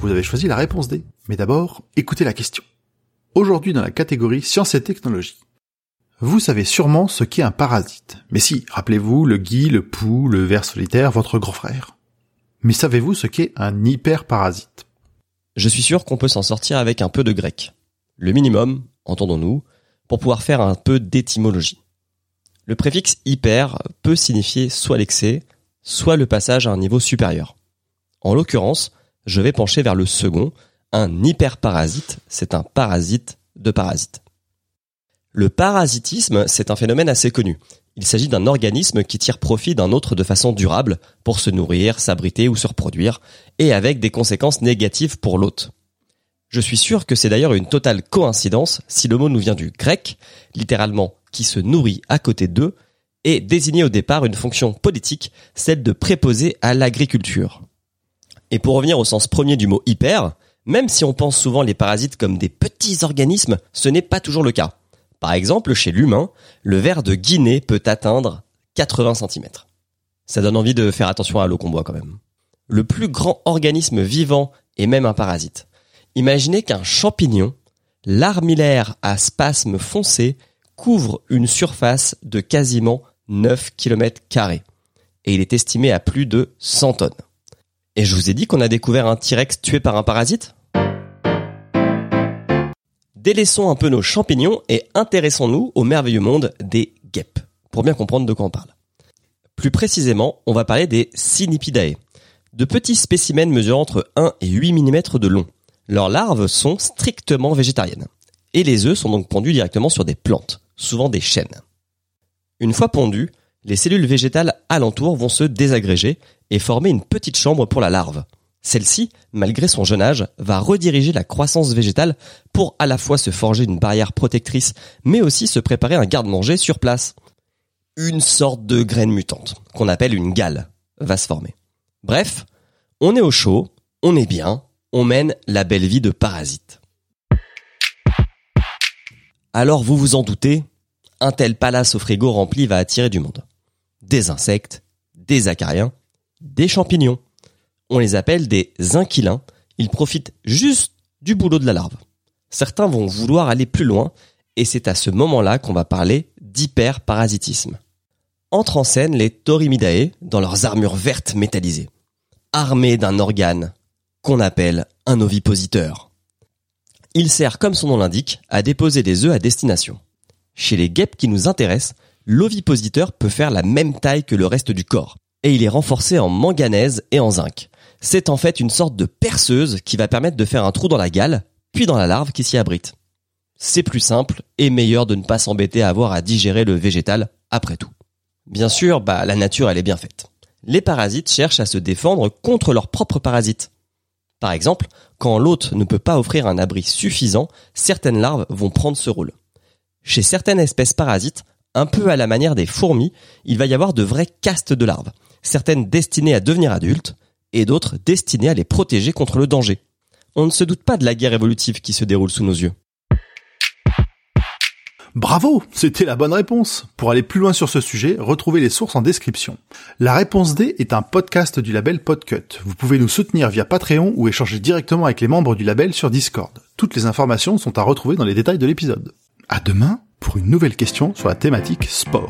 vous avez choisi la réponse D. Mais d'abord, écoutez la question. Aujourd'hui dans la catégorie sciences et technologies. Vous savez sûrement ce qu'est un parasite. Mais si, rappelez-vous le gui, le pou, le ver solitaire, votre grand frère. Mais savez-vous ce qu'est un hyperparasite? Je suis sûr qu'on peut s'en sortir avec un peu de grec. Le minimum, entendons-nous, pour pouvoir faire un peu d'étymologie. Le préfixe hyper peut signifier soit l'excès, soit le passage à un niveau supérieur. En l'occurrence, je vais pencher vers le second. Un hyperparasite, c'est un parasite de parasite. Le parasitisme, c'est un phénomène assez connu. Il s'agit d'un organisme qui tire profit d'un autre de façon durable pour se nourrir, s'abriter ou se reproduire, et avec des conséquences négatives pour l'hôte. Je suis sûr que c'est d'ailleurs une totale coïncidence si le mot nous vient du grec, littéralement qui se nourrit à côté d'eux, et désignait au départ une fonction politique, celle de préposer à l'agriculture. Et pour revenir au sens premier du mot hyper, même si on pense souvent les parasites comme des petits organismes, ce n'est pas toujours le cas. Par exemple, chez l'humain, le ver de Guinée peut atteindre 80 cm. Ça donne envie de faire attention à l'eau qu'on boit quand même. Le plus grand organisme vivant est même un parasite. Imaginez qu'un champignon, l'armillaire à spasme foncé, couvre une surface de quasiment 9 km et il est estimé à plus de 100 tonnes. Et je vous ai dit qu'on a découvert un T-Rex tué par un parasite Délaissons un peu nos champignons et intéressons-nous au merveilleux monde des guêpes, pour bien comprendre de quoi on parle. Plus précisément, on va parler des Cynipidae, de petits spécimens mesurant entre 1 et 8 mm de long. Leurs larves sont strictement végétariennes. Et les œufs sont donc pondus directement sur des plantes, souvent des chênes. Une fois pondus, les cellules végétales alentour vont se désagréger et former une petite chambre pour la larve. Celle-ci, malgré son jeune âge, va rediriger la croissance végétale pour à la fois se forger une barrière protectrice, mais aussi se préparer un garde-manger sur place. Une sorte de graine mutante, qu'on appelle une gale, va se former. Bref, on est au chaud, on est bien, on mène la belle vie de parasite. Alors vous vous en doutez, un tel palace au frigo rempli va attirer du monde. Des insectes, des acariens, des champignons. On les appelle des inquilins. Ils profitent juste du boulot de la larve. Certains vont vouloir aller plus loin et c'est à ce moment-là qu'on va parler d'hyperparasitisme. Entrent en scène les Torimidae dans leurs armures vertes métallisées, armés d'un organe qu'on appelle un ovipositeur. Il sert, comme son nom l'indique, à déposer des œufs à destination. Chez les guêpes qui nous intéressent, l'ovipositeur peut faire la même taille que le reste du corps, et il est renforcé en manganèse et en zinc. C'est en fait une sorte de perceuse qui va permettre de faire un trou dans la gale, puis dans la larve qui s'y abrite. C'est plus simple et meilleur de ne pas s'embêter à avoir à digérer le végétal après tout. Bien sûr, bah, la nature elle est bien faite. Les parasites cherchent à se défendre contre leurs propres parasites. Par exemple, quand l'hôte ne peut pas offrir un abri suffisant, certaines larves vont prendre ce rôle. Chez certaines espèces parasites, un peu à la manière des fourmis, il va y avoir de vraies castes de larves, certaines destinées à devenir adultes et d'autres destinées à les protéger contre le danger. On ne se doute pas de la guerre évolutive qui se déroule sous nos yeux. Bravo, c'était la bonne réponse. Pour aller plus loin sur ce sujet, retrouvez les sources en description. La réponse D est un podcast du label Podcut. Vous pouvez nous soutenir via Patreon ou échanger directement avec les membres du label sur Discord. Toutes les informations sont à retrouver dans les détails de l'épisode. À demain pour une nouvelle question sur la thématique sport.